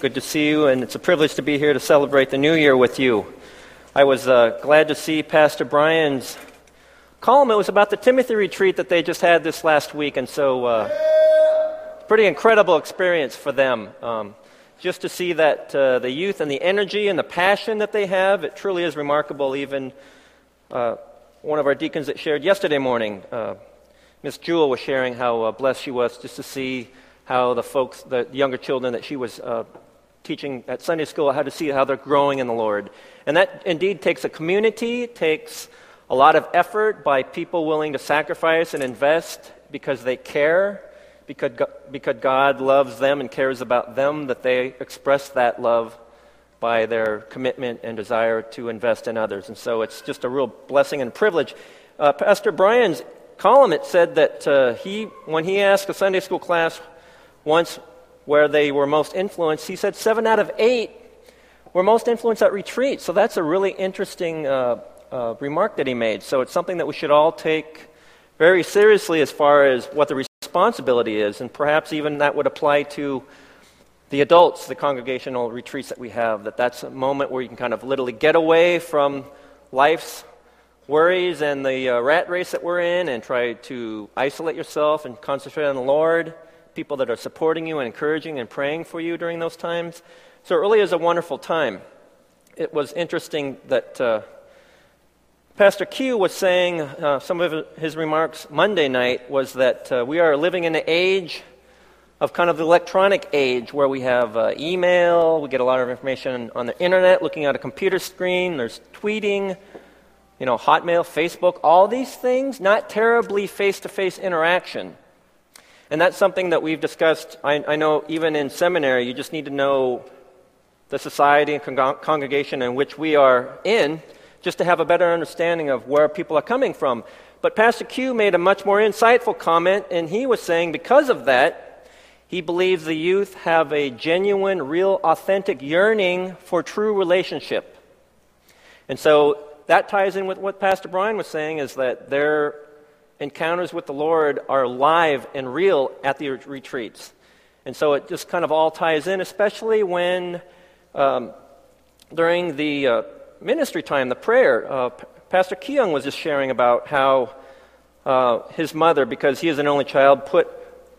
Good to see you, and it's a privilege to be here to celebrate the new year with you. I was uh, glad to see Pastor Brian's column. It was about the Timothy retreat that they just had this last week, and so uh, pretty incredible experience for them. Um, just to see that uh, the youth and the energy and the passion that they have, it truly is remarkable. Even uh, one of our deacons that shared yesterday morning, uh, Miss Jewel, was sharing how uh, blessed she was just to see how the folks, the younger children that she was uh, teaching at Sunday school, how to see how they're growing in the Lord. And that indeed takes a community, takes a lot of effort by people willing to sacrifice and invest because they care, because, because God loves them and cares about them, that they express that love by their commitment and desire to invest in others. And so it's just a real blessing and privilege. Uh, Pastor Brian's column, it said that uh, he, when he asked a Sunday school class, once where they were most influenced, he said seven out of eight were most influenced at retreat. So that's a really interesting uh, uh, remark that he made. So it's something that we should all take very seriously as far as what the responsibility is, and perhaps even that would apply to the adults, the congregational retreats that we have. That that's a moment where you can kind of literally get away from life's worries and the uh, rat race that we're in, and try to isolate yourself and concentrate on the Lord people that are supporting you and encouraging and praying for you during those times. So it really is a wonderful time. It was interesting that uh, Pastor Q was saying, uh, some of his remarks Monday night was that uh, we are living in an age of kind of the electronic age where we have uh, email, we get a lot of information on the internet, looking at a computer screen, there's tweeting, you know, Hotmail, Facebook, all these things, not terribly face to face interaction. And that's something that we've discussed. I, I, know even in seminary, you just need to know the society and con- congregation in which we are in just to have a better understanding of where people are coming from. But Pastor Q made a much more insightful comment, and he was saying because of that, he believes the youth have a genuine, real, authentic yearning for true relationship. And so that ties in with what Pastor Brian was saying is that they're encounters with the Lord are live and real at the retreats. And so it just kind of all ties in, especially when um, during the uh, ministry time, the prayer, uh, Pastor Keong was just sharing about how uh, his mother, because he is an only child, put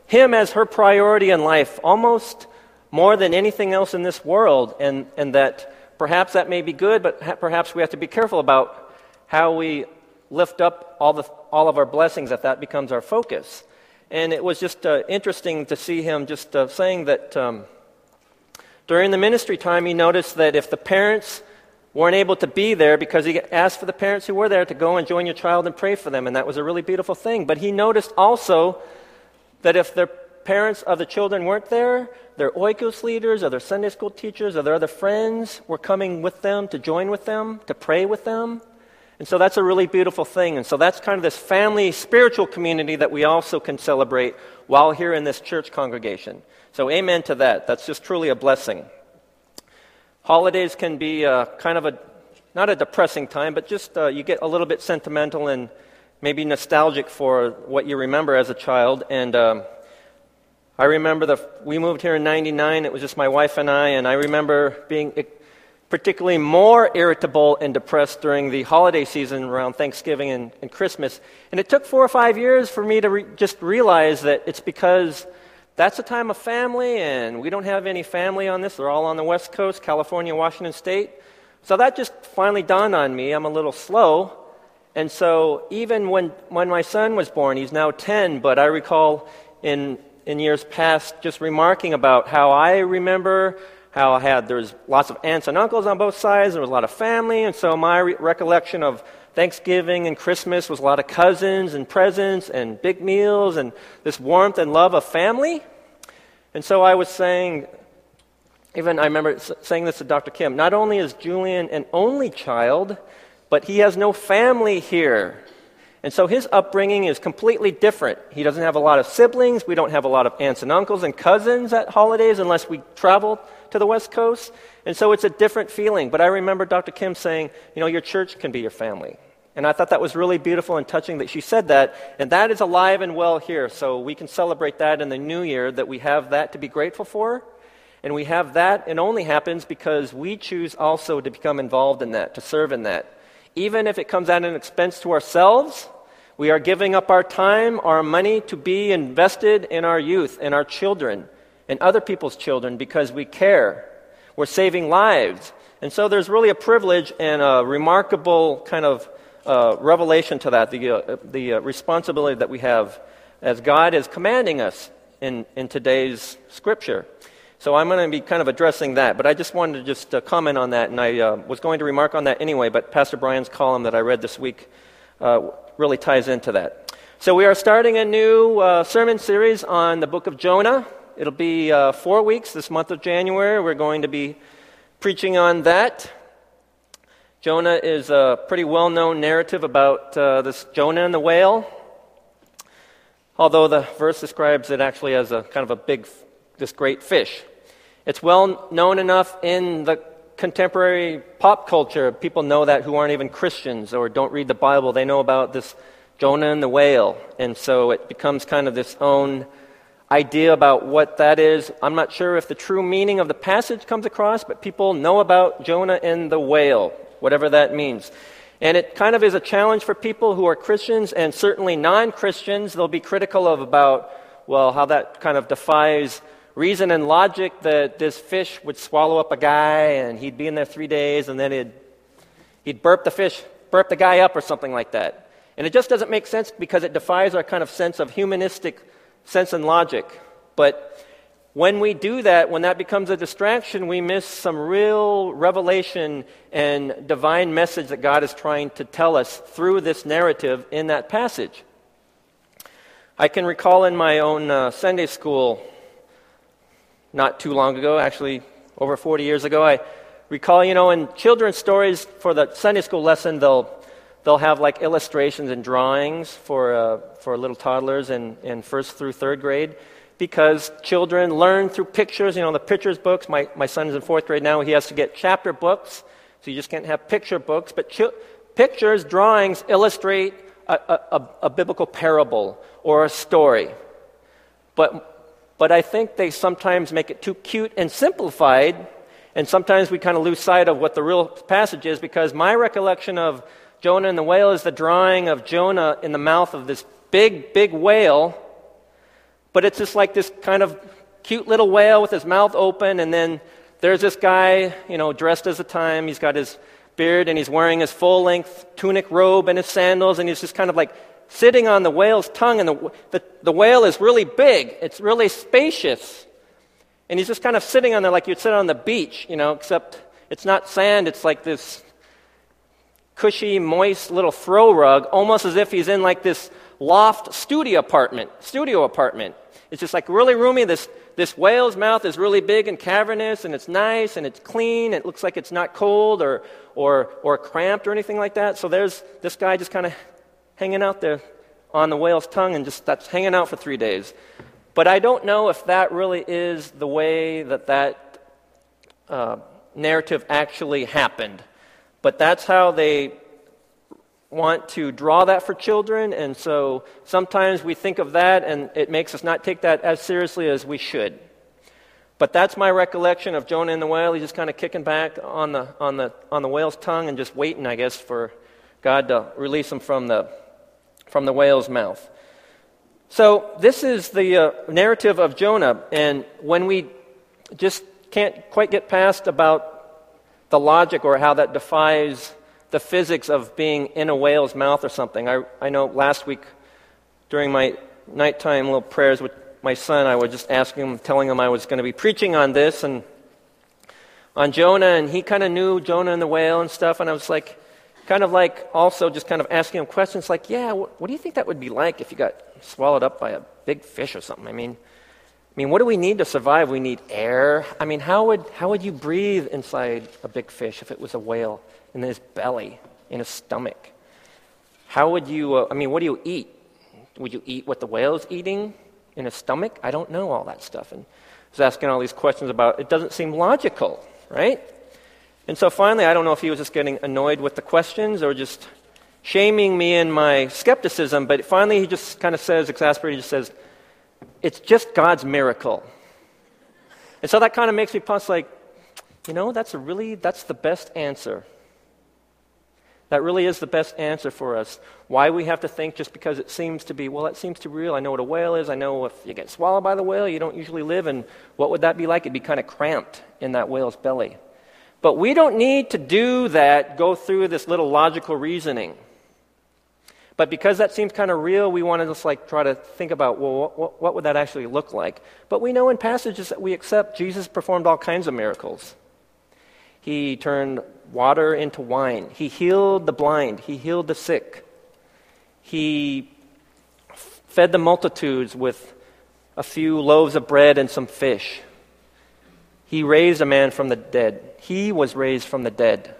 him as her priority in life almost more than anything else in this world, and, and that perhaps that may be good, but perhaps we have to be careful about how we lift up all, the, all of our blessings if that becomes our focus. And it was just uh, interesting to see him just uh, saying that um, during the ministry time, he noticed that if the parents weren't able to be there because he asked for the parents who were there to go and join your child and pray for them, and that was a really beautiful thing. But he noticed also that if the parents of the children weren't there, their oikos leaders or their Sunday school teachers or their other friends were coming with them to join with them, to pray with them. And so that's a really beautiful thing. And so that's kind of this family spiritual community that we also can celebrate while here in this church congregation. So, amen to that. That's just truly a blessing. Holidays can be uh, kind of a, not a depressing time, but just uh, you get a little bit sentimental and maybe nostalgic for what you remember as a child. And um, I remember the, we moved here in 99. It was just my wife and I, and I remember being particularly more irritable and depressed during the holiday season around Thanksgiving and, and Christmas. And it took four or five years for me to re- just realize that it's because that's a time of family, and we don't have any family on this. They're all on the West Coast, California, Washington State. So that just finally dawned on me. I'm a little slow. And so even when, when my son was born, he's now 10, but I recall in, in years past just remarking about how I remember how I had, there was lots of aunts and uncles on both sides, there was a lot of family, and so my re- recollection of Thanksgiving and Christmas was a lot of cousins and presents and big meals and this warmth and love of family. And so I was saying, even I remember saying this to Dr. Kim, not only is Julian an only child, but he has no family here. And so his upbringing is completely different. He doesn't have a lot of siblings. We don't have a lot of aunts and uncles and cousins at holidays unless we travel to the West Coast. And so it's a different feeling. But I remember Dr. Kim saying, you know, your church can be your family. And I thought that was really beautiful and touching that she said that. And that is alive and well here. So we can celebrate that in the new year, that we have that to be grateful for. And we have that, it only happens because we choose also to become involved in that, to serve in that. Even if it comes at an expense to ourselves, we are giving up our time, our money to be invested in our youth and our children and other people's children because we care. We're saving lives. And so there's really a privilege and a remarkable kind of uh, revelation to that, the, uh, the uh, responsibility that we have as God is commanding us in, in today's scripture. So I'm going to be kind of addressing that, but I just wanted to just uh, comment on that, and I uh, was going to remark on that anyway, but Pastor Brian's column that I read this week uh, really ties into that. So we are starting a new sermon series on the book of Jonah. It'll be uh, four weeks this month of January. We're going to be preaching on that. Jonah is a pretty well known narrative about uh, this Jonah and the whale although the verse describes it actually as a kind of a big, this great fish. It's well known enough in the contemporary pop culture. People know that who aren't even Christians or don't read the Bible. They know about this Jonah and the whale. And so it becomes kind of this own idea about what that is. I'm not sure if the true meaning of the passage comes across, but people know about Jonah and the whale, whatever that means. And it kind of is a challenge for people who are Christians and certainly non Christians. They'll be critical of about, well, how that kind of defies reason and logic that this fish would swallow up a guy and he'd be in there three days and then he'd, he'd burp the fish, burp the guy up or something like that. And it just doesn't make sense because it defies our kind of sense of humanistic sense and logic. But when we do that, when that becomes a distraction, we miss some real revelation and divine message that God is trying to tell us through this narrative in that passage. I can recall in my own uh, Sunday school, not too long ago, actually over 40 years ago, I recall, you know, in children's stories for the Sunday school lesson, they'll, they'll have like illustrations and drawings for, uh, for little toddlers in, in first through third grade because children learn through pictures. You know, the pictures books, my, my son is in fourth grade now, he has to get chapter books, so you just can't have picture books. But ch- pictures, drawings illustrate a, a, a, biblical parable or a story. But, but I think they sometimes make it too cute and simplified, and sometimes we kind of lose sight of what the real passage is because my recollection of Jonah and the whale is the drawing of Jonah in the mouth of this big, big whale but it's just like this kind of cute little whale with his mouth open, and then there's this guy, you know, dressed as a time. He's got his beard and he's wearing his full length tunic robe and his sandals, and he's just kind of like sitting on the whale's tongue. And the, the, the whale is really big, it's really spacious. And he's just kind of sitting on there like you'd sit on the beach, you know, except it's not sand, it's like this cushy, moist little throw rug, almost as if he's in like this loft studio apartment, studio apartment. It's just like really roomy. This, this whale's mouth is really big and cavernous, and it's nice, and it's clean. It looks like it's not cold or, or, or cramped or anything like that. So there's this guy just kind of hanging out there on the whale's tongue and just that's hanging out for three days. But I don't know if that really is the way that that uh, narrative actually happened. But that's how they want to draw that for children, and so sometimes we think of that and it makes us not take that as seriously as we should. But that's my recollection of Jonah and the whale. He's just kind of kicking back on the, on, the, on the whale's tongue and just waiting, I guess, for God to release him from the, from the whale's mouth. So, this is the uh, narrative of Jonah, and when we just can't quite get past about the logic or how that defies the physics of being in a whale's mouth or something. I, I know last week during my nighttime little prayers with my son, I was just asking him, telling him I was going to be preaching on this and on Jonah, and he kind of knew Jonah and the whale and stuff, and I was like, kind of like also just kind of asking him questions like, yeah, what, what do you think that would be like if you got swallowed up by a big fish or something? I mean, I mean, what do we need to survive? We need air. I mean, how would, how would you breathe inside a big fish if it was a whale? in his belly, in his stomach. How would you, uh, I mean, what do you eat? Would you eat what the whale's eating in his stomach? I don't know all that stuff. And I was asking all these questions about it doesn't seem logical, right? And so finally, I don't know if he was just getting annoyed with the questions or just shaming me in my skepticism, but finally he just kind of says, exasperated, he just says, it's just God's miracle. And so that kind of makes me pause like, you know, that's a really, that's the best answer. That really is the best answer for us. Why we have to think just because it seems to be, well, it seems to be real. I know what a whale is. I know if you get swallowed by the whale, you don't usually live. And what would that be like? It'd be kind of cramped in that whale's belly. But we don't need to do that, go through this little logical reasoning. But because that seems kind of real, we want to just like try to think about, well, what, what would that actually look like? But we know in passages that we accept, Jesus performed all kinds of miracles. He turned water into wine. He healed the blind. He healed the sick. He fed the multitudes with a few loaves of bread and some fish. He raised a man from the dead. He was raised from the dead.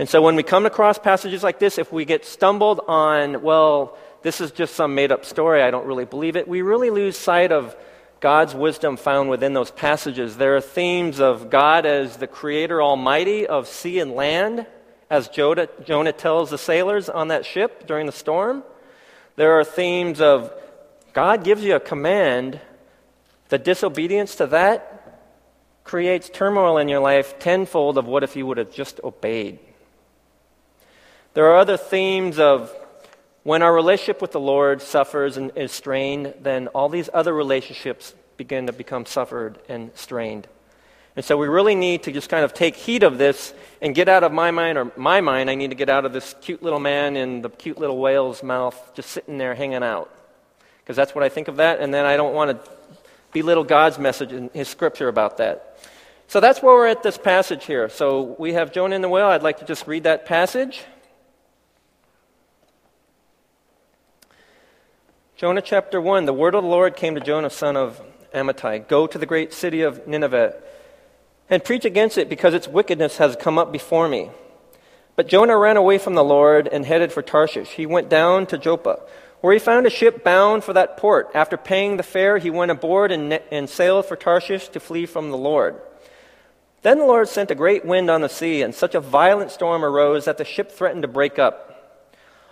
And so when we come across passages like this, if we get stumbled on, well, this is just some made up story, I don't really believe it, we really lose sight of God's wisdom found within those passages. There are themes of God as the creator almighty of sea and land, as Jonah, Jonah tells the sailors on that ship during the storm. There are themes of God gives you a command, the disobedience to that creates turmoil in your life tenfold of what if you would have just obeyed. There are other themes of when our relationship with the Lord suffers and is strained, then all these other relationships begin to become suffered and strained. And so we really need to just kind of take heed of this and get out of my mind, or my mind, I need to get out of this cute little man in the cute little whale's mouth just sitting there hanging out. Because that's what I think of that, and then I don't want to belittle God's message in his scripture about that. So that's where we're at this passage here. So we have Jonah in the whale. I'd like to just read that passage. Jonah chapter 1 The word of the Lord came to Jonah, son of Amittai Go to the great city of Nineveh and preach against it, because its wickedness has come up before me. But Jonah ran away from the Lord and headed for Tarshish. He went down to Joppa, where he found a ship bound for that port. After paying the fare, he went aboard and, and sailed for Tarshish to flee from the Lord. Then the Lord sent a great wind on the sea, and such a violent storm arose that the ship threatened to break up.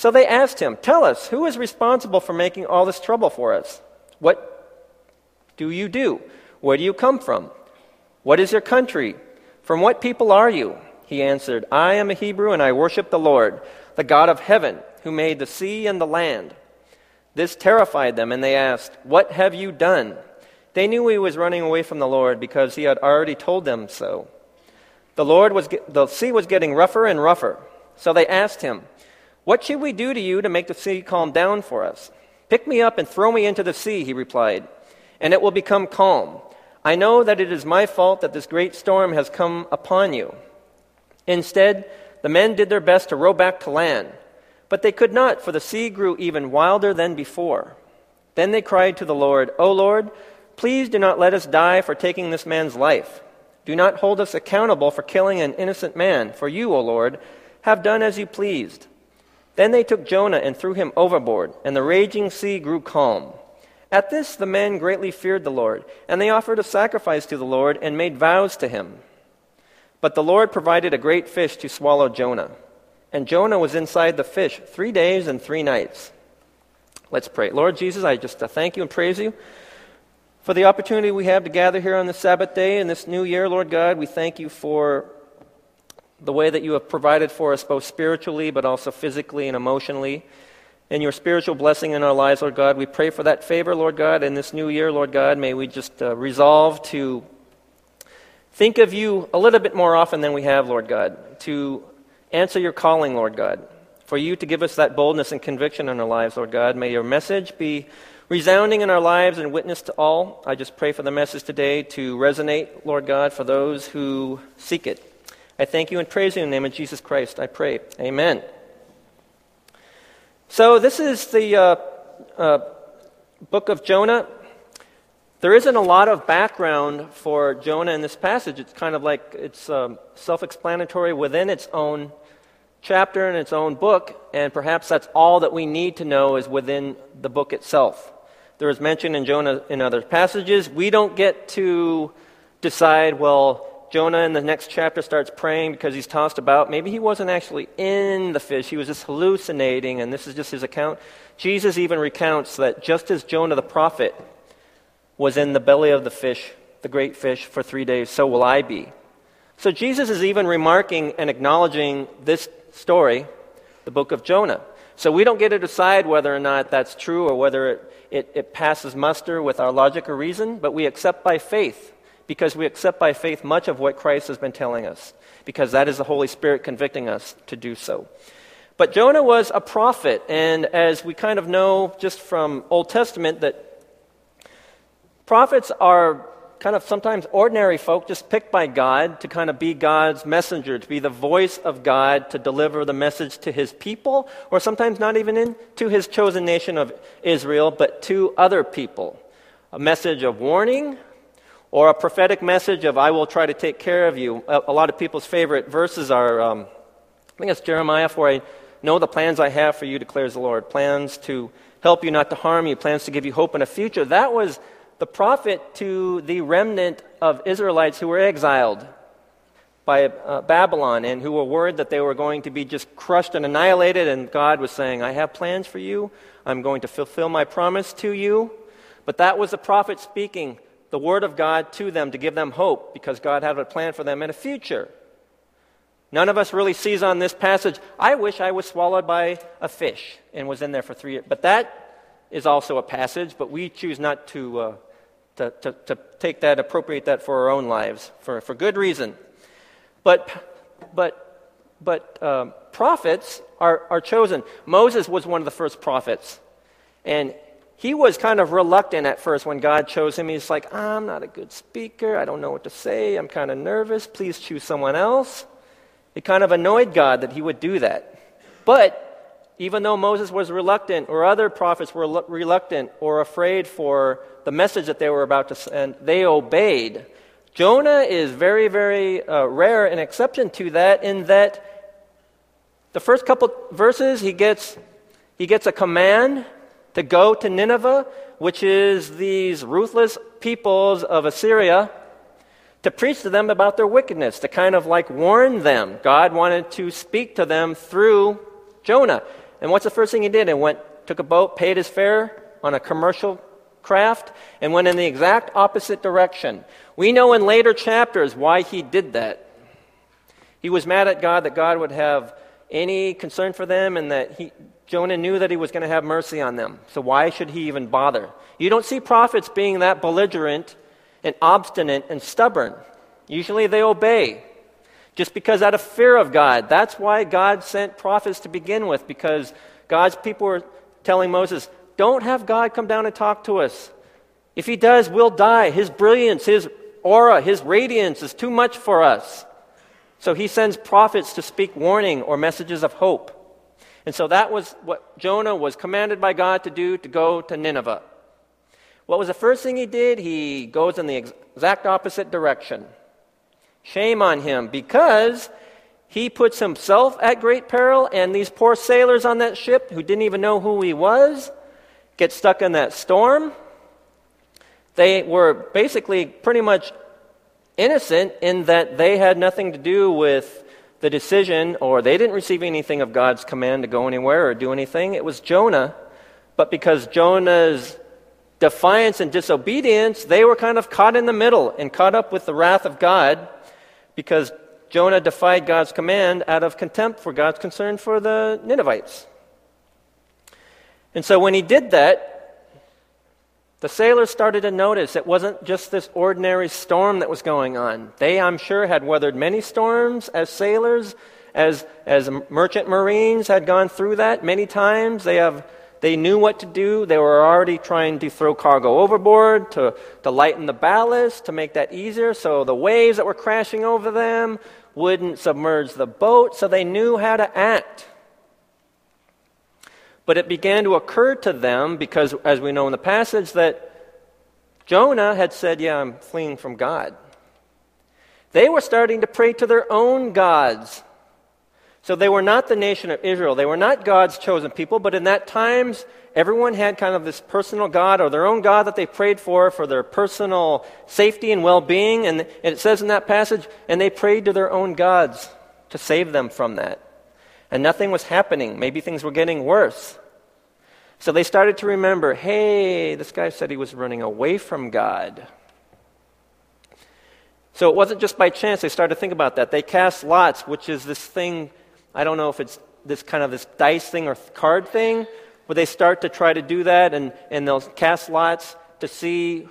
So they asked him, Tell us, who is responsible for making all this trouble for us? What do you do? Where do you come from? What is your country? From what people are you? He answered, I am a Hebrew and I worship the Lord, the God of heaven, who made the sea and the land. This terrified them, and they asked, What have you done? They knew he was running away from the Lord because he had already told them so. The Lord was the sea was getting rougher and rougher. So they asked him, what should we do to you to make the sea calm down for us? Pick me up and throw me into the sea, he replied, and it will become calm. I know that it is my fault that this great storm has come upon you. Instead, the men did their best to row back to land, but they could not, for the sea grew even wilder than before. Then they cried to the Lord, O Lord, please do not let us die for taking this man's life. Do not hold us accountable for killing an innocent man, for you, O Lord, have done as you pleased. Then they took Jonah and threw him overboard, and the raging sea grew calm. At this the men greatly feared the Lord, and they offered a sacrifice to the Lord and made vows to him. But the Lord provided a great fish to swallow Jonah. And Jonah was inside the fish three days and three nights. Let's pray. Lord Jesus, I just uh, thank you and praise you for the opportunity we have to gather here on the Sabbath day in this new year, Lord God. We thank you for the way that you have provided for us both spiritually but also physically and emotionally. And your spiritual blessing in our lives, Lord God. We pray for that favor, Lord God, in this new year, Lord God. May we just uh, resolve to think of you a little bit more often than we have, Lord God, to answer your calling, Lord God, for you to give us that boldness and conviction in our lives, Lord God. May your message be resounding in our lives and witness to all. I just pray for the message today to resonate, Lord God, for those who seek it. I thank you and praise you in the name of Jesus Christ. I pray. Amen. So, this is the uh, uh, book of Jonah. There isn't a lot of background for Jonah in this passage. It's kind of like it's um, self explanatory within its own chapter and its own book, and perhaps that's all that we need to know is within the book itself. There is mention in Jonah in other passages. We don't get to decide, well, Jonah in the next chapter starts praying because he's tossed about. Maybe he wasn't actually in the fish, he was just hallucinating, and this is just his account. Jesus even recounts that just as Jonah the prophet was in the belly of the fish, the great fish, for three days, so will I be. So Jesus is even remarking and acknowledging this story, the book of Jonah. So we don't get to decide whether or not that's true or whether it, it, it passes muster with our logic or reason, but we accept by faith because we accept by faith much of what Christ has been telling us, because that is the Holy Spirit convicting us to do so. But Jonah was a prophet, and as we kind of know just from Old Testament, that Prophets are kind of sometimes ordinary folk just picked by God to kind of be God's messenger, to be the voice of God to deliver the message to his people, or sometimes not even in, to his chosen nation of Israel, but to other people. A message of warning or a prophetic message of, I will try to take care of you. A, a lot of people's favorite verses are, um, I think it's Jeremiah, for I know the plans I have for you, declares the Lord. Plans to help you, not to harm you, plans to give you hope in a future. That was the prophet to the remnant of Israelites who were exiled by uh, Babylon and who were worried that they were going to be just crushed and annihilated. And God was saying, I have plans for you. I'm going to fulfill my promise to you. But that was the prophet speaking the word of God to them to give them hope because God had a plan for them in a future. None of us really sees on this passage, I wish I was swallowed by a fish and was in there for three years. But that is also a passage, but we choose not to. Uh, to, to, to take that, appropriate that for our own lives for, for good reason. But, but, but um, prophets are, are chosen. Moses was one of the first prophets. And he was kind of reluctant at first when God chose him. He's like, I'm not a good speaker. I don't know what to say. I'm kind of nervous. Please choose someone else. It kind of annoyed God that he would do that. But even though Moses was reluctant, or other prophets were reluctant or afraid for the message that they were about to send, they obeyed. Jonah is very, very uh, rare an exception to that in that the first couple verses he gets, he gets a command to go to Nineveh, which is these ruthless peoples of Assyria, to preach to them about their wickedness, to kind of like warn them. God wanted to speak to them through Jonah. And what's the first thing he did? He went, took a boat, paid his fare on a commercial craft and went in the exact opposite direction. We know in later chapters why he did that. He was mad at God that God would have any concern for them and that he, Jonah knew that he was going to have mercy on them. So why should he even bother? You don't see prophets being that belligerent and obstinate and stubborn. Usually they obey just because out of fear of God. That's why God sent prophets to begin with because God's people were telling Moses, don't have God come down and talk to us. If he does, we'll die. His brilliance, his aura, his radiance is too much for us. So he sends prophets to speak warning or messages of hope. And so that was what Jonah was commanded by God to do to go to Nineveh. What was the first thing he did? He goes in the exact opposite direction. Shame on him because he puts himself at great peril and these poor sailors on that ship who didn't even know who he was get stuck in that storm. They were basically pretty much innocent in that they had nothing to do with the decision, or they didn't receive anything of God's command to go anywhere or do anything. It was Jonah. But because Jonah's defiance and disobedience, they were kind of caught in the middle and caught up with the wrath of God because Jonah defied God's command out of contempt for God's concern for the Ninevites. And so when he did that, the sailors started to notice it wasn't just this ordinary storm that was going on. They, I'm sure, had weathered many storms as sailors, as, as merchant marines had gone through that many times. They, have, they knew what to do. They were already trying to throw cargo overboard, to, to lighten the ballast, to make that easier so the waves that were crashing over them wouldn't submerge the boat, so they knew how to act. But it began to occur to them, because as we know in the passage, that Jonah had said, Yeah, I'm fleeing from God. They were starting to pray to their own gods. So they were not the nation of Israel. They were not God's chosen people, but in that times, everyone had kind of this personal God or their own God that they prayed for for their personal safety and well being. And it says in that passage, and they prayed to their own gods to save them from that. And nothing was happening. Maybe things were getting worse. So they started to remember hey, this guy said he was running away from God. So it wasn't just by chance they started to think about that. They cast lots, which is this thing, I don't know if it's this kind of this dice thing or card thing, where they start to try to do that and, and they'll cast lots to see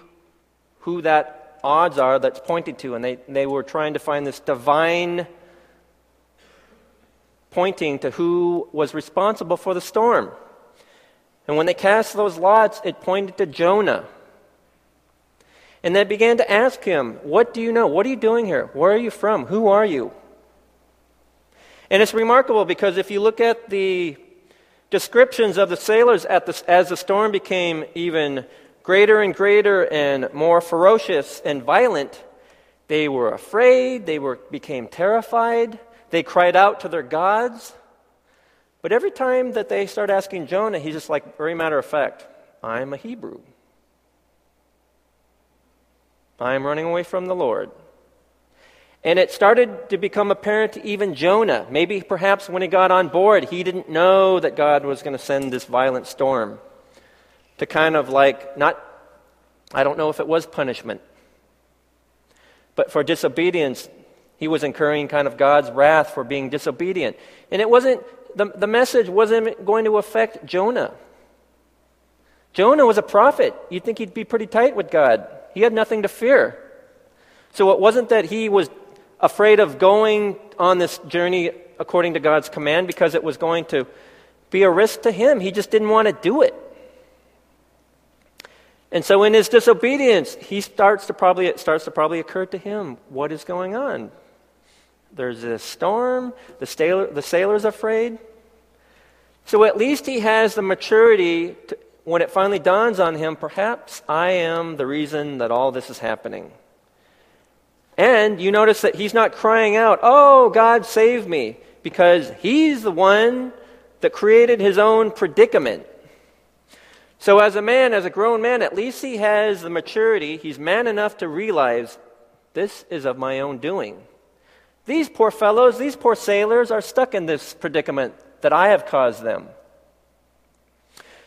who that odds are that's pointing to. And they, they were trying to find this divine pointing to who was responsible for the storm. And when they cast those lots, it pointed to Jonah. And they began to ask him, What do you know? What are you doing here? Where are you from? Who are you? And it's remarkable because if you look at the descriptions of the sailors the, as the storm became even greater and greater and more ferocious and violent, they were afraid, they were, became terrified, they cried out to their gods. But every time that they start asking Jonah, he's just like, very matter of fact, I'm a Hebrew. I am running away from the Lord. And it started to become apparent to even Jonah. Maybe perhaps when he got on board, he didn't know that God was going to send this violent storm to kind of like, not, I don't know if it was punishment, but for disobedience, he was incurring kind of God's wrath for being disobedient. And it wasn't, the, the message wasn't going to affect Jonah. Jonah was a prophet. You'd think he'd be pretty tight with God. He had nothing to fear. So it wasn't that he was afraid of going on this journey according to God's command because it was going to be a risk to him. He just didn't want to do it. And so in his disobedience, he starts to probably it starts to probably occur to him, what is going on? There's this storm, the sailor the sailor's afraid. So at least he has the maturity to, when it finally dawns on him, perhaps I am the reason that all this is happening. And you notice that he's not crying out, Oh, God, save me, because he's the one that created his own predicament. So, as a man, as a grown man, at least he has the maturity, he's man enough to realize this is of my own doing. These poor fellows, these poor sailors are stuck in this predicament that I have caused them.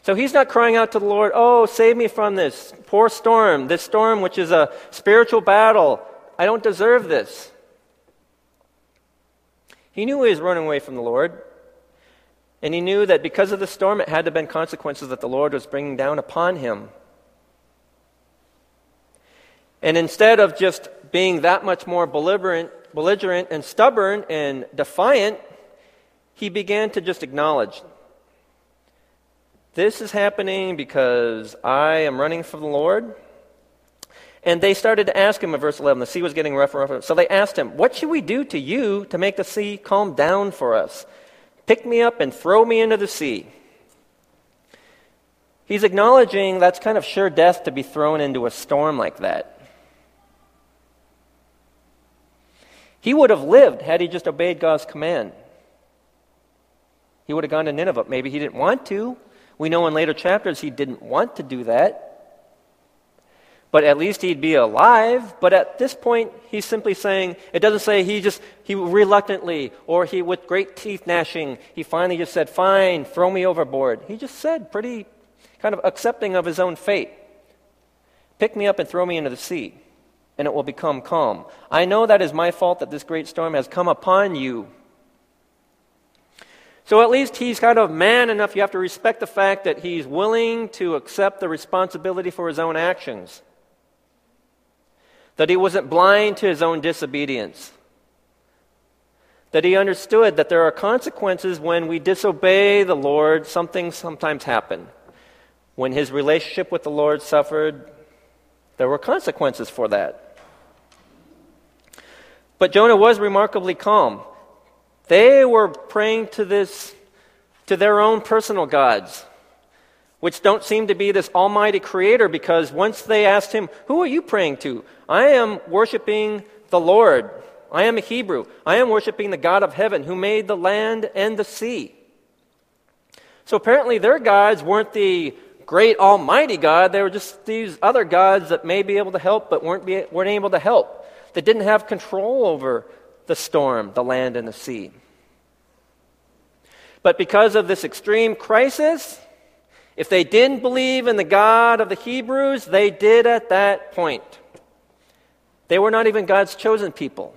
So he's not crying out to the Lord, Oh, save me from this poor storm, this storm which is a spiritual battle. I don't deserve this. He knew he was running away from the Lord. And he knew that because of the storm, it had to have been consequences that the Lord was bringing down upon him. And instead of just being that much more belligerent, belligerent and stubborn and defiant, he began to just acknowledge this is happening because I am running from the Lord. And they started to ask him in verse 11. The sea was getting rougher and rougher. So they asked him, What should we do to you to make the sea calm down for us? Pick me up and throw me into the sea. He's acknowledging that's kind of sure death to be thrown into a storm like that. He would have lived had he just obeyed God's command. He would have gone to Nineveh. Maybe he didn't want to. We know in later chapters he didn't want to do that. But at least he'd be alive. But at this point, he's simply saying, it doesn't say he just, he reluctantly or he with great teeth gnashing, he finally just said, fine, throw me overboard. He just said, pretty kind of accepting of his own fate. Pick me up and throw me into the sea, and it will become calm. I know that is my fault that this great storm has come upon you. So at least he's kind of man enough. You have to respect the fact that he's willing to accept the responsibility for his own actions. That he wasn't blind to his own disobedience. That he understood that there are consequences when we disobey the Lord. Something sometimes happen. When his relationship with the Lord suffered, there were consequences for that. But Jonah was remarkably calm. They were praying to this, to their own personal gods. which don't seem to be this almighty creator because once they asked him, Who are you praying to? I am worshiping the Lord. I am a Hebrew. I am worshiping the God of heaven who made the land and the sea. So apparently their gods weren't the great almighty God. They were just these other gods that may be able to help but weren't, be, weren't able to help, that didn't have control over the storm, the land, and the sea. But because of this extreme crisis, if they didn't believe in the God of the Hebrews, they did at that point. They were not even God's chosen people.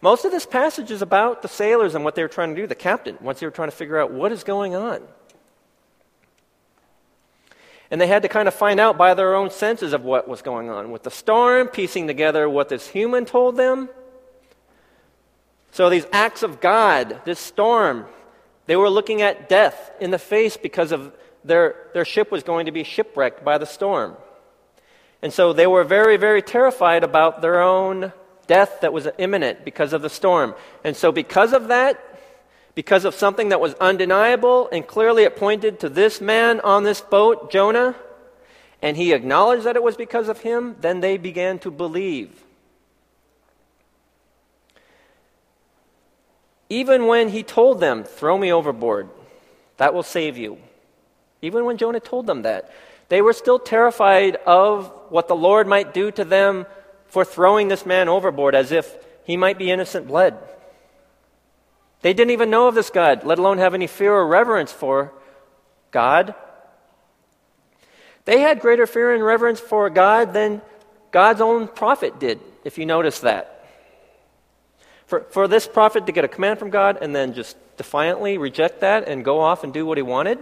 Most of this passage is about the sailors and what they were trying to do, the captain, once they were trying to figure out what is going on. And they had to kind of find out by their own senses of what was going on with the storm, piecing together what this human told them. So, these acts of God, this storm, they were looking at death in the face because of their, their ship was going to be shipwrecked by the storm. And so they were very, very terrified about their own death that was imminent because of the storm. And so, because of that, because of something that was undeniable, and clearly it pointed to this man on this boat, Jonah, and he acknowledged that it was because of him, then they began to believe. Even when he told them, Throw me overboard, that will save you. Even when Jonah told them that, they were still terrified of what the Lord might do to them for throwing this man overboard as if he might be innocent blood. They didn't even know of this God, let alone have any fear or reverence for God. They had greater fear and reverence for God than God's own prophet did, if you notice that. For, for this prophet to get a command from God and then just defiantly reject that and go off and do what he wanted,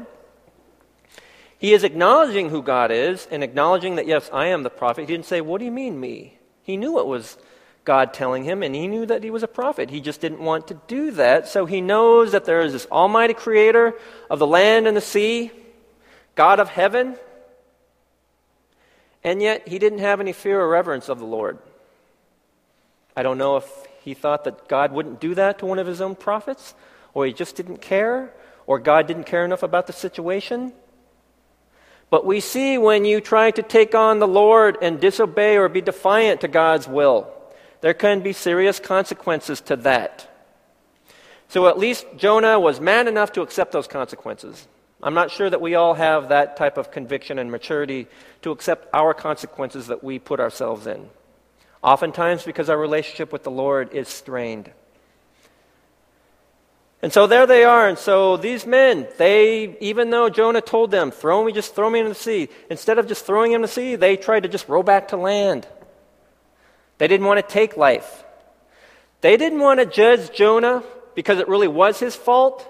he is acknowledging who God is and acknowledging that, yes, I am the prophet. He didn't say, What do you mean, me? He knew it was God telling him, and he knew that he was a prophet. He just didn't want to do that. So he knows that there is this almighty creator of the land and the sea, God of heaven, and yet he didn't have any fear or reverence of the Lord. I don't know if he thought that God wouldn't do that to one of his own prophets, or he just didn't care, or God didn't care enough about the situation. But we see when you try to take on the Lord and disobey or be defiant to God's will, there can be serious consequences to that. So at least Jonah was man enough to accept those consequences. I'm not sure that we all have that type of conviction and maturity to accept our consequences that we put ourselves in. Oftentimes because our relationship with the Lord is strained. And so there they are. And so these men, they, even though Jonah told them, throw me, just throw me into the sea, instead of just throwing him in the sea, they tried to just row back to land. They didn't want to take life. They didn't want to judge Jonah because it really was his fault.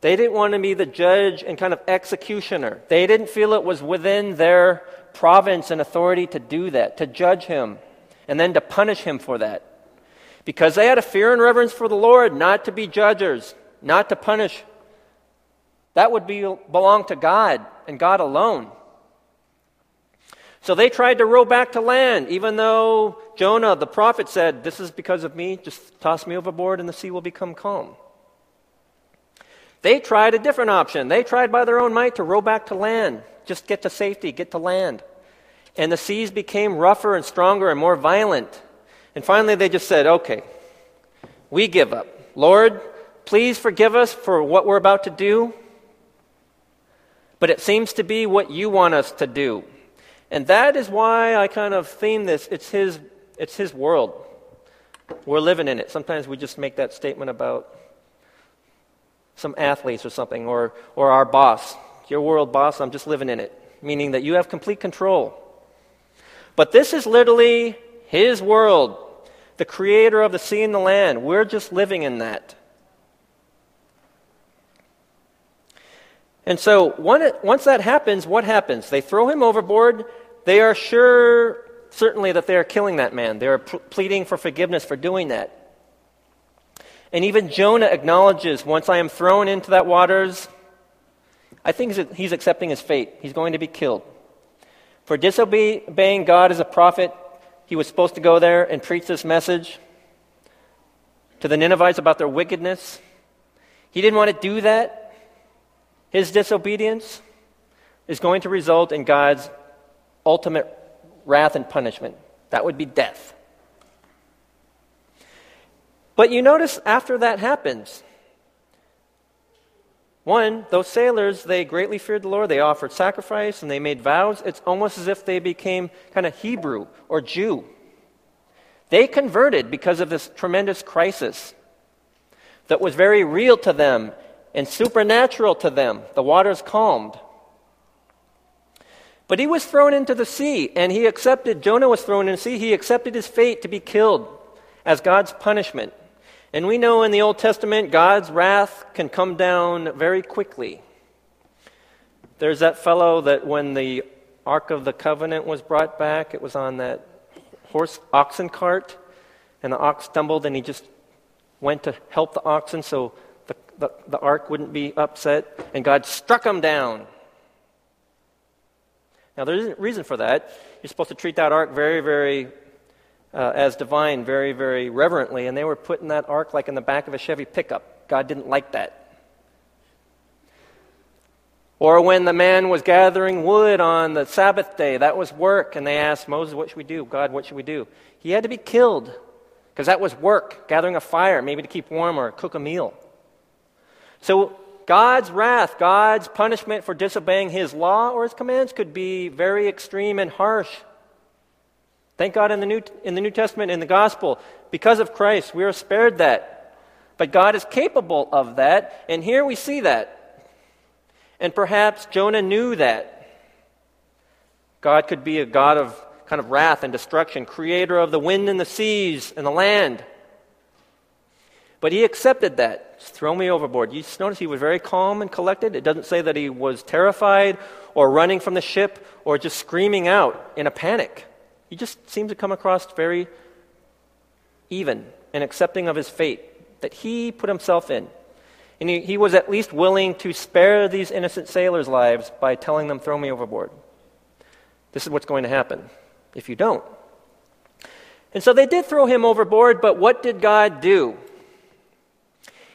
They didn't want to be the judge and kind of executioner. They didn't feel it was within their province and authority to do that, to judge him and then to punish him for that. Because they had a fear and reverence for the Lord, not to be judges, not to punish. That would be, belong to God and God alone. So they tried to row back to land, even though Jonah, the prophet, said, This is because of me, just toss me overboard and the sea will become calm. They tried a different option. They tried by their own might to row back to land, just get to safety, get to land. And the seas became rougher and stronger and more violent. And finally, they just said, okay, we give up. Lord, please forgive us for what we're about to do. But it seems to be what you want us to do. And that is why I kind of theme this. It's his, it's his world. We're living in it. Sometimes we just make that statement about some athletes or something, or, or our boss. Your world, boss, I'm just living in it. Meaning that you have complete control. But this is literally His world, the creator of the sea and the land. We're just living in that. And so, once that happens, what happens? They throw him overboard. They are sure, certainly, that they are killing that man. They are pleading for forgiveness for doing that. And even Jonah acknowledges once I am thrown into that waters, I think he's accepting his fate. He's going to be killed. For disobeying God as a prophet, he was supposed to go there and preach this message to the Ninevites about their wickedness. He didn't want to do that. His disobedience is going to result in God's ultimate wrath and punishment. That would be death. But you notice after that happens, one, those sailors, they greatly feared the Lord. They offered sacrifice and they made vows. It's almost as if they became kind of Hebrew or Jew. They converted because of this tremendous crisis that was very real to them and supernatural to them. The waters calmed. But he was thrown into the sea, and he accepted, Jonah was thrown into the sea, he accepted his fate to be killed as God's punishment. And we know in the Old Testament, God's wrath can come down very quickly. There's that fellow that when the Ark of the Covenant was brought back, it was on that horse oxen cart, and the ox stumbled, and he just went to help the oxen so the, the, the ark wouldn't be upset, and God struck him down. Now, there's a reason for that. You're supposed to treat that ark very, very uh, as divine, very, very reverently, and they were putting that ark like in the back of a Chevy pickup. God didn't like that. Or when the man was gathering wood on the Sabbath day, that was work, and they asked Moses, What should we do? God, what should we do? He had to be killed because that was work, gathering a fire, maybe to keep warm or cook a meal. So God's wrath, God's punishment for disobeying his law or his commands could be very extreme and harsh. Thank God in the New, in the New Testament, in the gospel, because of Christ, we are spared that. But God is capable of that, and here we see that. And perhaps Jonah knew that. God could be a God of kind of wrath and destruction, creator of the wind and the seas and the land. But he accepted that. Throw me overboard. You just notice he was very calm and collected. It doesn't say that he was terrified or running from the ship or just screaming out in a panic. He just seems to come across very even and accepting of his fate that he put himself in. And he, he was at least willing to spare these innocent sailors' lives by telling them, throw me overboard. This is what's going to happen if you don't. And so they did throw him overboard, but what did God do?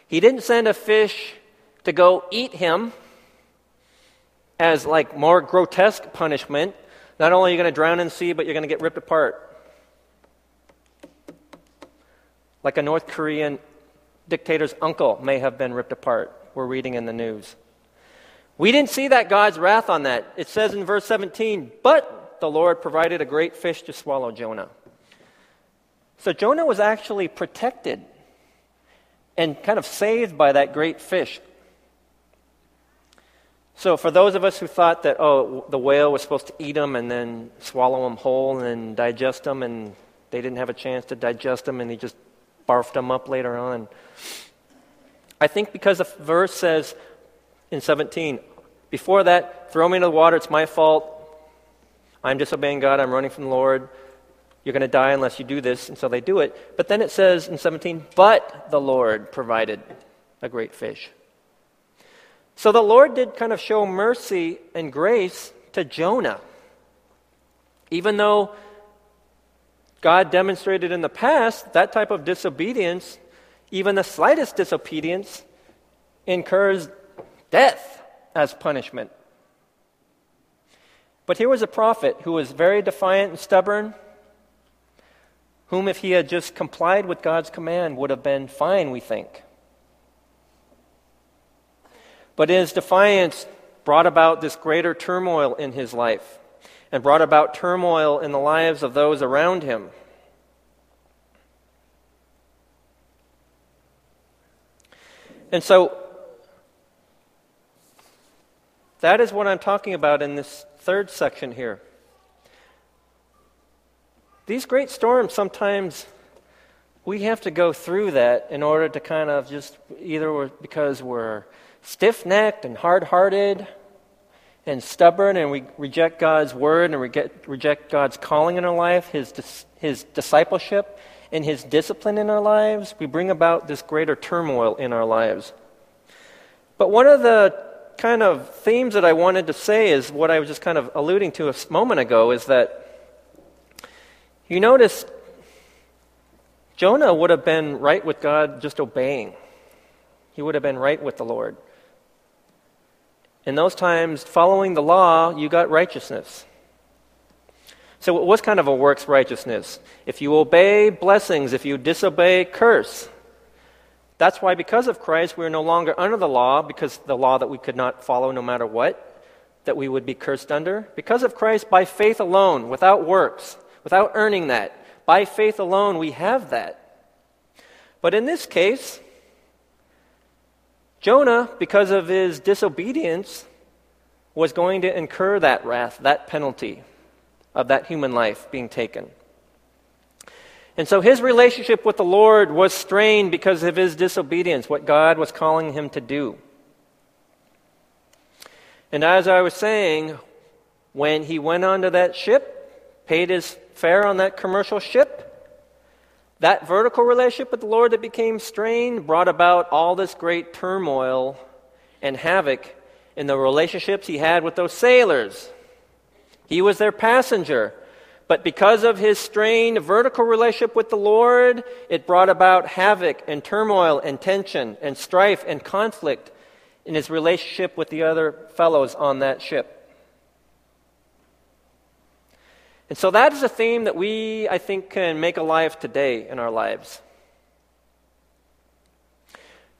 He didn't send a fish to go eat him as like more grotesque punishment. Not only are you going to drown in the sea, but you're going to get ripped apart. Like a North Korean dictator's uncle may have been ripped apart. We're reading in the news. We didn't see that God's wrath on that. It says in verse 17, but the Lord provided a great fish to swallow Jonah. So Jonah was actually protected and kind of saved by that great fish. So, for those of us who thought that, oh, the whale was supposed to eat them and then swallow them whole and then digest them, and they didn't have a chance to digest them and he just barfed them up later on. I think because the verse says in 17, before that, throw me into the water, it's my fault. I'm disobeying God, I'm running from the Lord. You're going to die unless you do this. And so they do it. But then it says in 17, but the Lord provided a great fish. So the Lord did kind of show mercy and grace to Jonah. Even though God demonstrated in the past that type of disobedience, even the slightest disobedience, incurs death as punishment. But here was a prophet who was very defiant and stubborn whom, if he had just complied with God's command, would have been fine, we think. But his defiance brought about this greater turmoil in his life and brought about turmoil in the lives of those around him. And so, that is what I'm talking about in this third section here. These great storms, sometimes we have to go through that in order to kind of just either because we're stiff necked and hard hearted and stubborn and we reject God's word and we get, reject God's calling in our life, his, his discipleship, and his discipline in our lives, we bring about this greater turmoil in our lives. But one of the kind of themes that I wanted to say is what I was just kind of alluding to a moment ago is that you notice Jonah would have been right with God just obeying. He would have been right with the Lord. In those times, following the law, you got righteousness. So it was kind of a works righteousness. If you obey blessings, if you disobey, curse. That's why, because of Christ, we're no longer under the law, because the law that we could not follow no matter what, that we would be cursed under. Because of Christ, by faith alone, without works, without earning that, by faith alone, we have that. But in this case, Jonah, because of his disobedience, was going to incur that wrath, that penalty of that human life being taken. And so his relationship with the Lord was strained because of his disobedience, what God was calling him to do. And as I was saying, when he went onto that ship, paid his fare on that commercial ship, that vertical relationship with the Lord that became strained brought about all this great turmoil and havoc in the relationships he had with those sailors. He was their passenger. But because of his strained vertical relationship with the Lord, it brought about havoc and turmoil and tension and strife and conflict in his relationship with the other fellows on that ship. And so that is a theme that we, I think, can make alive today in our lives.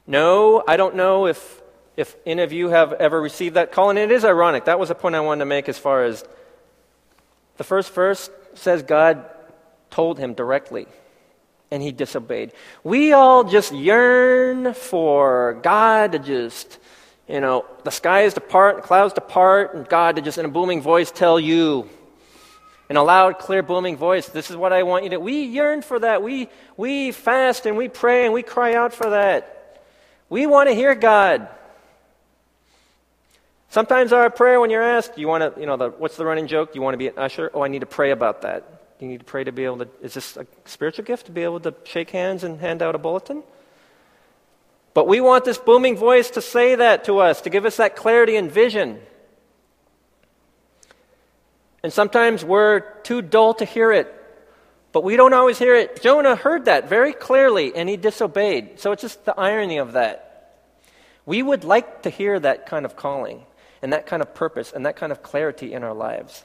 No, I don't know if, if any of you have ever received that call, and it is ironic. That was a point I wanted to make as far as the first verse says God told him directly, and he disobeyed. We all just yearn for God to just, you know, the skies to part, clouds to part, and God to just in a booming voice tell you, in a loud, clear, booming voice, This is what I want you to. We yearn for that. We, we fast and we pray and we cry out for that. We want to hear God. Sometimes our prayer, when you're asked, you want to, you know, the, what's the running joke? You want to be an usher? Oh, I need to pray about that. You need to pray to be able to, is this a spiritual gift to be able to shake hands and hand out a bulletin? But we want this booming voice to say that to us, to give us that clarity and vision. And sometimes we're too dull to hear it, but we don't always hear it. Jonah heard that very clearly and he disobeyed. So it's just the irony of that. We would like to hear that kind of calling and that kind of purpose and that kind of clarity in our lives.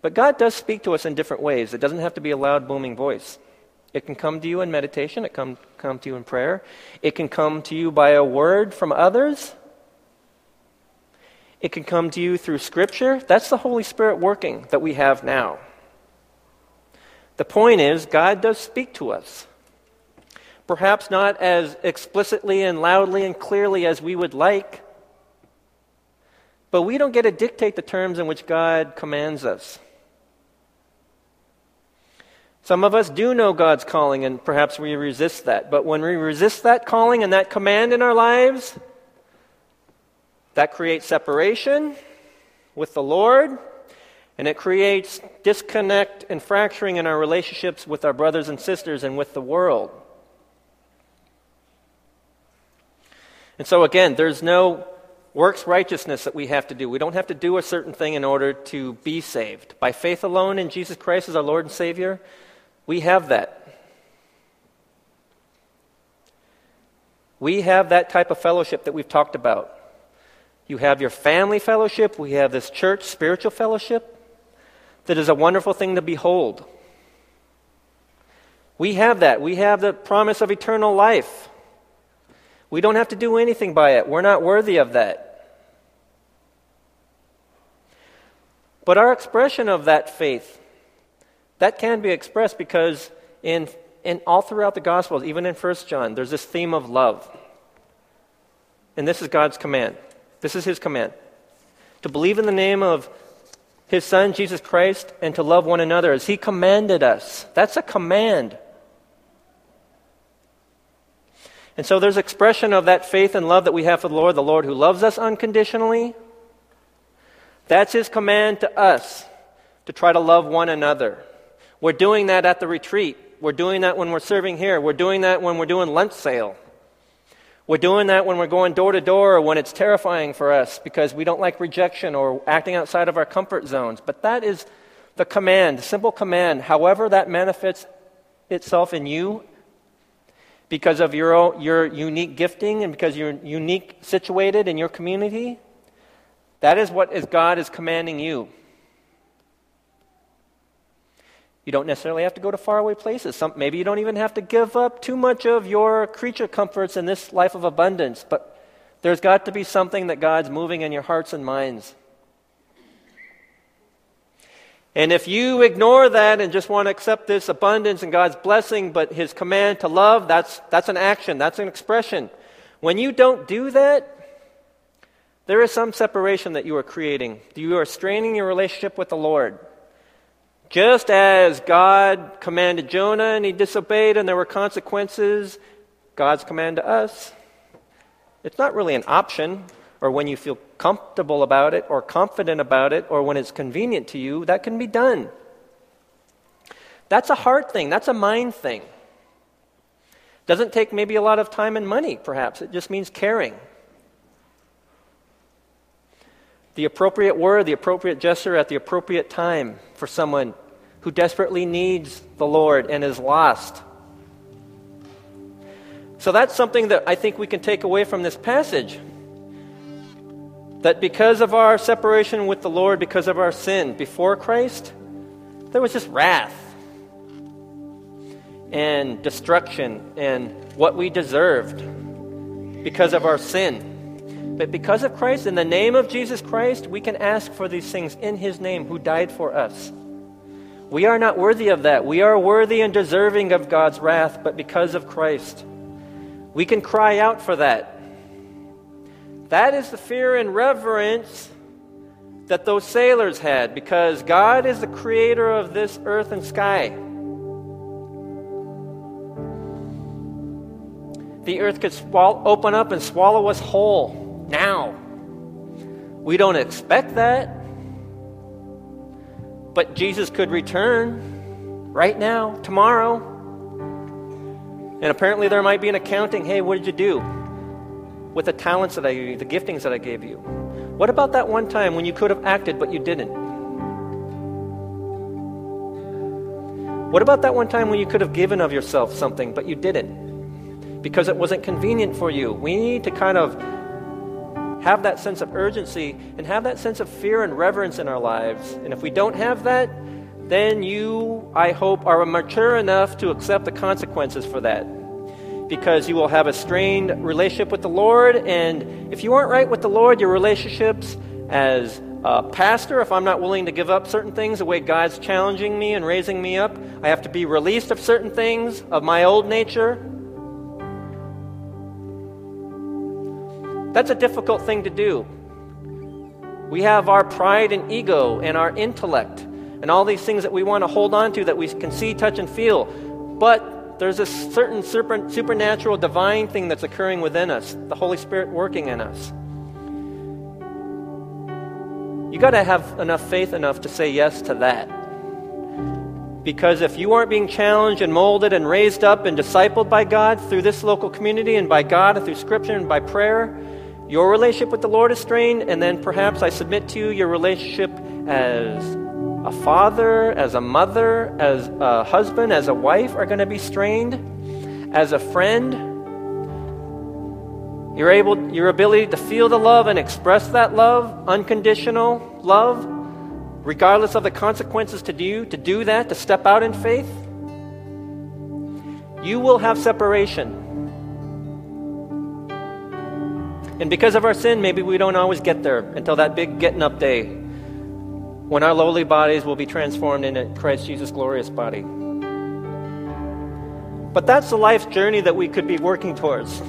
But God does speak to us in different ways. It doesn't have to be a loud, booming voice. It can come to you in meditation, it can come to you in prayer, it can come to you by a word from others. It can come to you through Scripture. That's the Holy Spirit working that we have now. The point is, God does speak to us. Perhaps not as explicitly and loudly and clearly as we would like, but we don't get to dictate the terms in which God commands us. Some of us do know God's calling, and perhaps we resist that. But when we resist that calling and that command in our lives, that creates separation with the Lord, and it creates disconnect and fracturing in our relationships with our brothers and sisters and with the world. And so, again, there's no works righteousness that we have to do. We don't have to do a certain thing in order to be saved. By faith alone in Jesus Christ as our Lord and Savior, we have that. We have that type of fellowship that we've talked about. You have your family fellowship. We have this church spiritual fellowship that is a wonderful thing to behold. We have that. We have the promise of eternal life. We don't have to do anything by it. We're not worthy of that. But our expression of that faith, that can be expressed because in, in all throughout the Gospels, even in 1 John, there's this theme of love. And this is God's command. This is his command to believe in the name of his son, Jesus Christ, and to love one another as he commanded us. That's a command. And so there's expression of that faith and love that we have for the Lord, the Lord who loves us unconditionally. That's his command to us to try to love one another. We're doing that at the retreat. We're doing that when we're serving here. We're doing that when we're doing lunch sale. We're doing that when we're going door to door or when it's terrifying for us because we don't like rejection or acting outside of our comfort zones. But that is the command, simple command. However, that manifests itself in you because of your, own, your unique gifting and because you're unique situated in your community. That is what is God is commanding you. You don't necessarily have to go to faraway places. Some, maybe you don't even have to give up too much of your creature comforts in this life of abundance, but there's got to be something that God's moving in your hearts and minds. And if you ignore that and just want to accept this abundance and God's blessing, but His command to love, that's, that's an action, that's an expression. When you don't do that, there is some separation that you are creating. You are straining your relationship with the Lord. Just as God commanded Jonah and he disobeyed and there were consequences, God's command to us. It's not really an option or when you feel comfortable about it or confident about it or when it's convenient to you, that can be done. That's a heart thing, that's a mind thing. Doesn't take maybe a lot of time and money, perhaps. It just means caring. The appropriate word, the appropriate gesture at the appropriate time for someone who desperately needs the Lord and is lost. So that's something that I think we can take away from this passage. That because of our separation with the Lord, because of our sin before Christ, there was just wrath and destruction and what we deserved because of our sin. But because of Christ, in the name of Jesus Christ, we can ask for these things in His name who died for us. We are not worthy of that. We are worthy and deserving of God's wrath, but because of Christ, we can cry out for that. That is the fear and reverence that those sailors had because God is the creator of this earth and sky. The earth could swallow, open up and swallow us whole now. We don't expect that. But Jesus could return right now, tomorrow. And apparently there might be an accounting. Hey, what did you do with the talents that I gave you, the giftings that I gave you? What about that one time when you could have acted but you didn't? What about that one time when you could have given of yourself something but you didn't? Because it wasn't convenient for you. We need to kind of have that sense of urgency and have that sense of fear and reverence in our lives. And if we don't have that, then you, I hope, are mature enough to accept the consequences for that. Because you will have a strained relationship with the Lord. And if you aren't right with the Lord, your relationships as a pastor, if I'm not willing to give up certain things, the way God's challenging me and raising me up, I have to be released of certain things of my old nature That's a difficult thing to do. We have our pride and ego and our intellect and all these things that we want to hold on to that we can see, touch, and feel. But there's a certain super, supernatural divine thing that's occurring within us, the Holy Spirit working in us. You got to have enough faith enough to say yes to that. Because if you aren't being challenged and molded and raised up and discipled by God through this local community and by God and through Scripture and by prayer, your relationship with the Lord is strained, and then perhaps I submit to you your relationship as a father, as a mother, as a husband, as a wife are going to be strained, as a friend. You're able, your ability to feel the love and express that love, unconditional love, regardless of the consequences to you, to do that, to step out in faith, you will have separation. And because of our sin, maybe we don't always get there until that big getting up day when our lowly bodies will be transformed into Christ Jesus' glorious body. But that's the life journey that we could be working towards.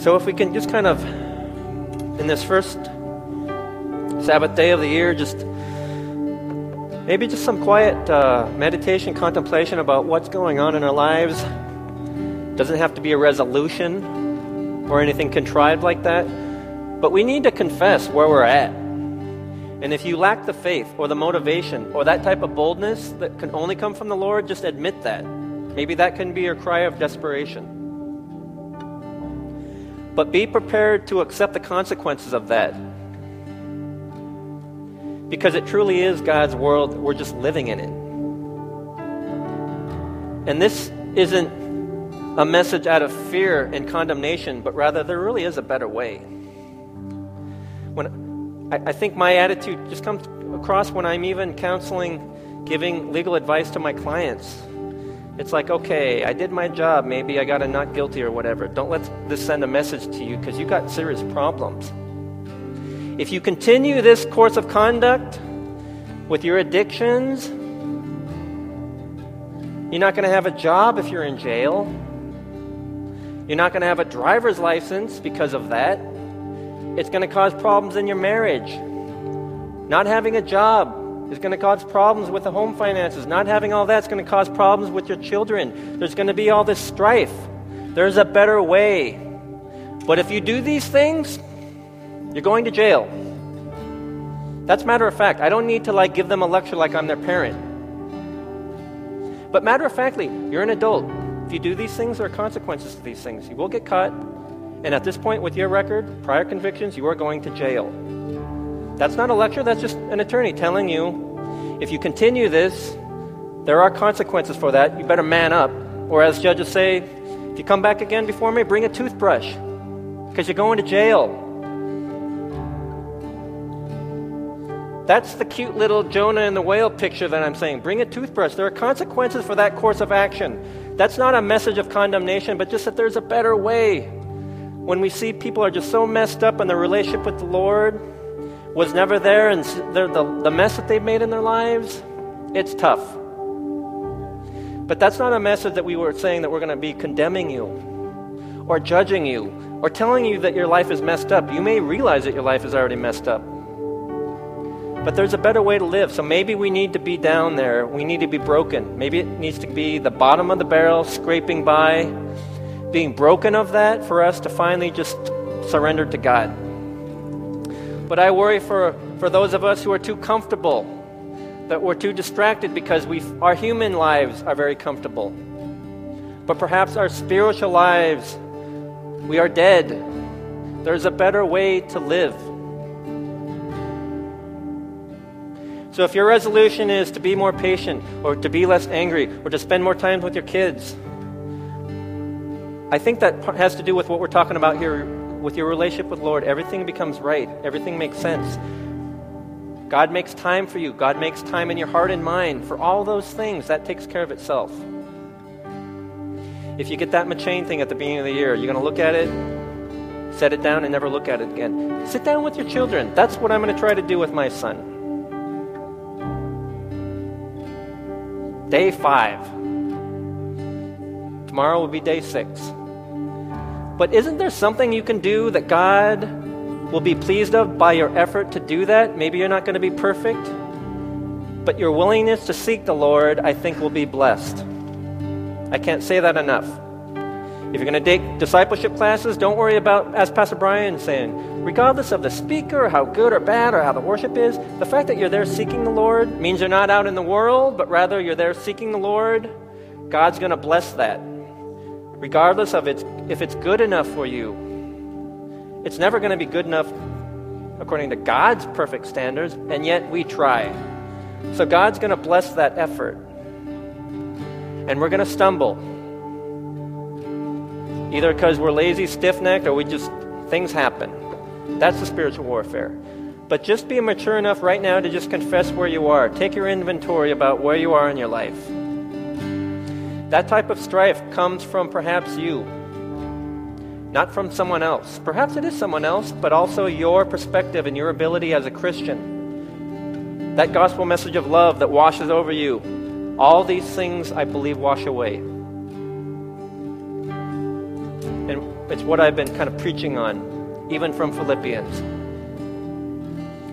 So, if we can just kind of, in this first Sabbath day of the year, just maybe just some quiet uh, meditation, contemplation about what's going on in our lives. Doesn't have to be a resolution or anything contrived like that, but we need to confess where we're at. And if you lack the faith or the motivation or that type of boldness that can only come from the Lord, just admit that. Maybe that can be your cry of desperation. But be prepared to accept the consequences of that. Because it truly is God's world, we're just living in it. And this isn't a message out of fear and condemnation, but rather there really is a better way. When I, I think my attitude just comes across when I'm even counseling, giving legal advice to my clients. It's like, okay, I did my job. Maybe I got a not guilty or whatever. Don't let this send a message to you because you got serious problems. If you continue this course of conduct with your addictions, you're not going to have a job if you're in jail. You're not going to have a driver's license because of that. It's going to cause problems in your marriage. Not having a job is going to cause problems with the home finances. Not having all that's going to cause problems with your children. There's going to be all this strife. There's a better way. But if you do these things, you're going to jail. That's matter of fact. I don't need to like give them a lecture like I'm their parent. But matter of factly, you're an adult. If you do these things, there are consequences to these things. You will get caught. And at this point, with your record, prior convictions, you are going to jail. That's not a lecture, that's just an attorney telling you if you continue this, there are consequences for that. You better man up. Or as judges say, if you come back again before me, bring a toothbrush because you're going to jail. That's the cute little Jonah and the whale picture that I'm saying. Bring a toothbrush. There are consequences for that course of action. That's not a message of condemnation, but just that there's a better way. When we see people are just so messed up in their relationship with the Lord, was never there and the, the, mess that they've made in their lives, it's tough. But that's not a message that we were saying that we're going to be condemning you or judging you or telling you that your life is messed up. You may realize that your life is already messed up. But there's a better way to live. So maybe we need to be down there. We need to be broken. Maybe it needs to be the bottom of the barrel, scraping by, being broken of that for us to finally just surrender to God. But I worry for, for those of us who are too comfortable, that we're too distracted because we our human lives are very comfortable. But perhaps our spiritual lives, we are dead. There's a better way to live. So if your resolution is to be more patient, or to be less angry, or to spend more time with your kids, I think that has to do with what we're talking about here with your relationship with Lord, everything becomes right. Everything makes sense. God makes time for you. God makes time in your heart and mind for all those things. That takes care of itself. If you get that McCheyne thing at the beginning of the year, you're going to look at it, set it down, and never look at it again. Sit down with your children. That's what I'm going to try to do with my son. Day five. Tomorrow will be day six. But isn't there something you can do that God will be pleased of by your effort to do that? Maybe you're not going to be perfect, but your willingness to seek the Lord, I think, will be blessed. I can't say that enough. If you're going to take discipleship classes, don't worry about, as Pastor Brian is saying, regardless of the speaker, how good or bad, or how the worship is, the fact that you're there seeking the Lord means you're not out in the world, but rather you're there seeking the Lord. God's going to bless that regardless of its, if it's good enough for you. It's never going to be good enough according to God's perfect standards, and yet we try. So God's going to bless that effort. And we're going to stumble. Either because we're lazy, stiff necked, or we just, things happen. That's the spiritual warfare. But just be mature enough right now to just confess where you are. Take your inventory about where you are in your life. That type of strife comes from perhaps you, not from someone else. Perhaps it is someone else, but also your perspective and your ability as a Christian. That gospel message of love that washes over you. All these things, I believe, wash away. And it's what I've been kind of preaching on, even from Philippians.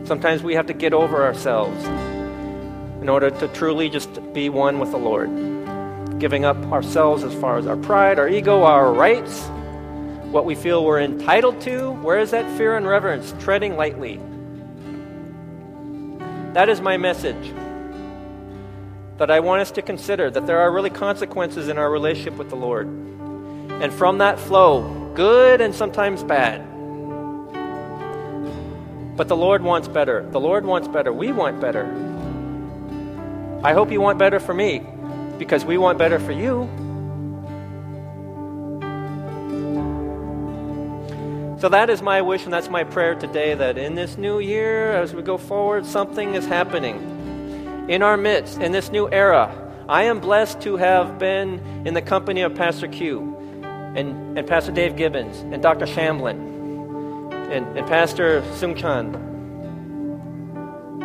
Sometimes we have to get over ourselves in order to truly just be one with the Lord giving up ourselves as far as our pride, our ego, our rights, what we feel we're entitled to. Where is that fear and reverence? Treading lightly. That is my message. that I want us to consider that there are really consequences in our relationship with the Lord. And from that flow, good and sometimes bad. But the Lord wants better. The Lord wants better. We want better. I hope you want better for me because we want better for you. So that is my wish and that's my prayer today that in this new year, as we go forward, something is happening in our midst, in this new era. I am blessed to have been in the company of Pastor Q and, and Pastor Dave Gibbons and Dr. Shamblin and, and Pastor Sung Chan.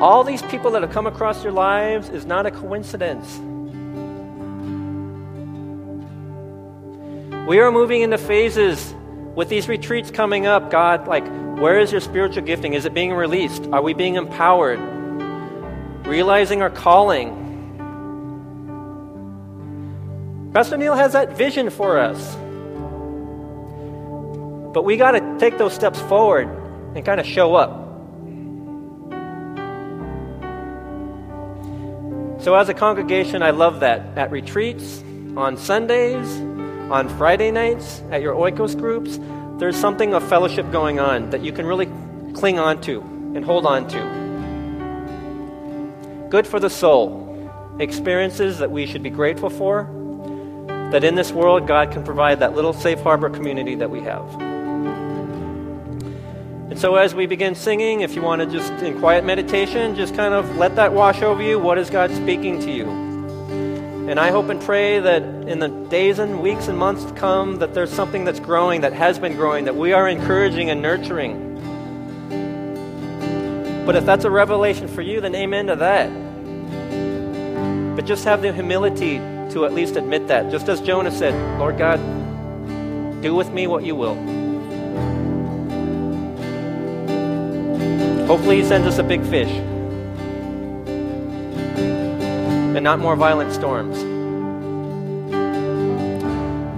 All these people that have come across your lives is not a coincidence. We are moving into phases with these retreats coming up, God, like, where is your spiritual gifting? Is it being released? Are we being empowered? Realizing our calling. Pastor Neil has that vision for us. But we got to take those steps forward and kind of show up. So, as a congregation, I love that. At retreats, on Sundays, on Friday nights at your oikos groups, there's something of fellowship going on that you can really cling on to and hold on to. Good for the soul. Experiences that we should be grateful for. That in this world, God can provide that little safe harbor community that we have. And so, as we begin singing, if you want to just in quiet meditation, just kind of let that wash over you. What is God speaking to you? And I hope and pray that in the days and weeks and months to come, that there's something that's growing, that has been growing, that we are encouraging and nurturing. But if that's a revelation for you, then amen to that. But just have the humility to at least admit that. Just as Jonah said, Lord God, do with me what you will. Hopefully, he sends us a big fish and not more violent storms.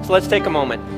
So let's take a moment.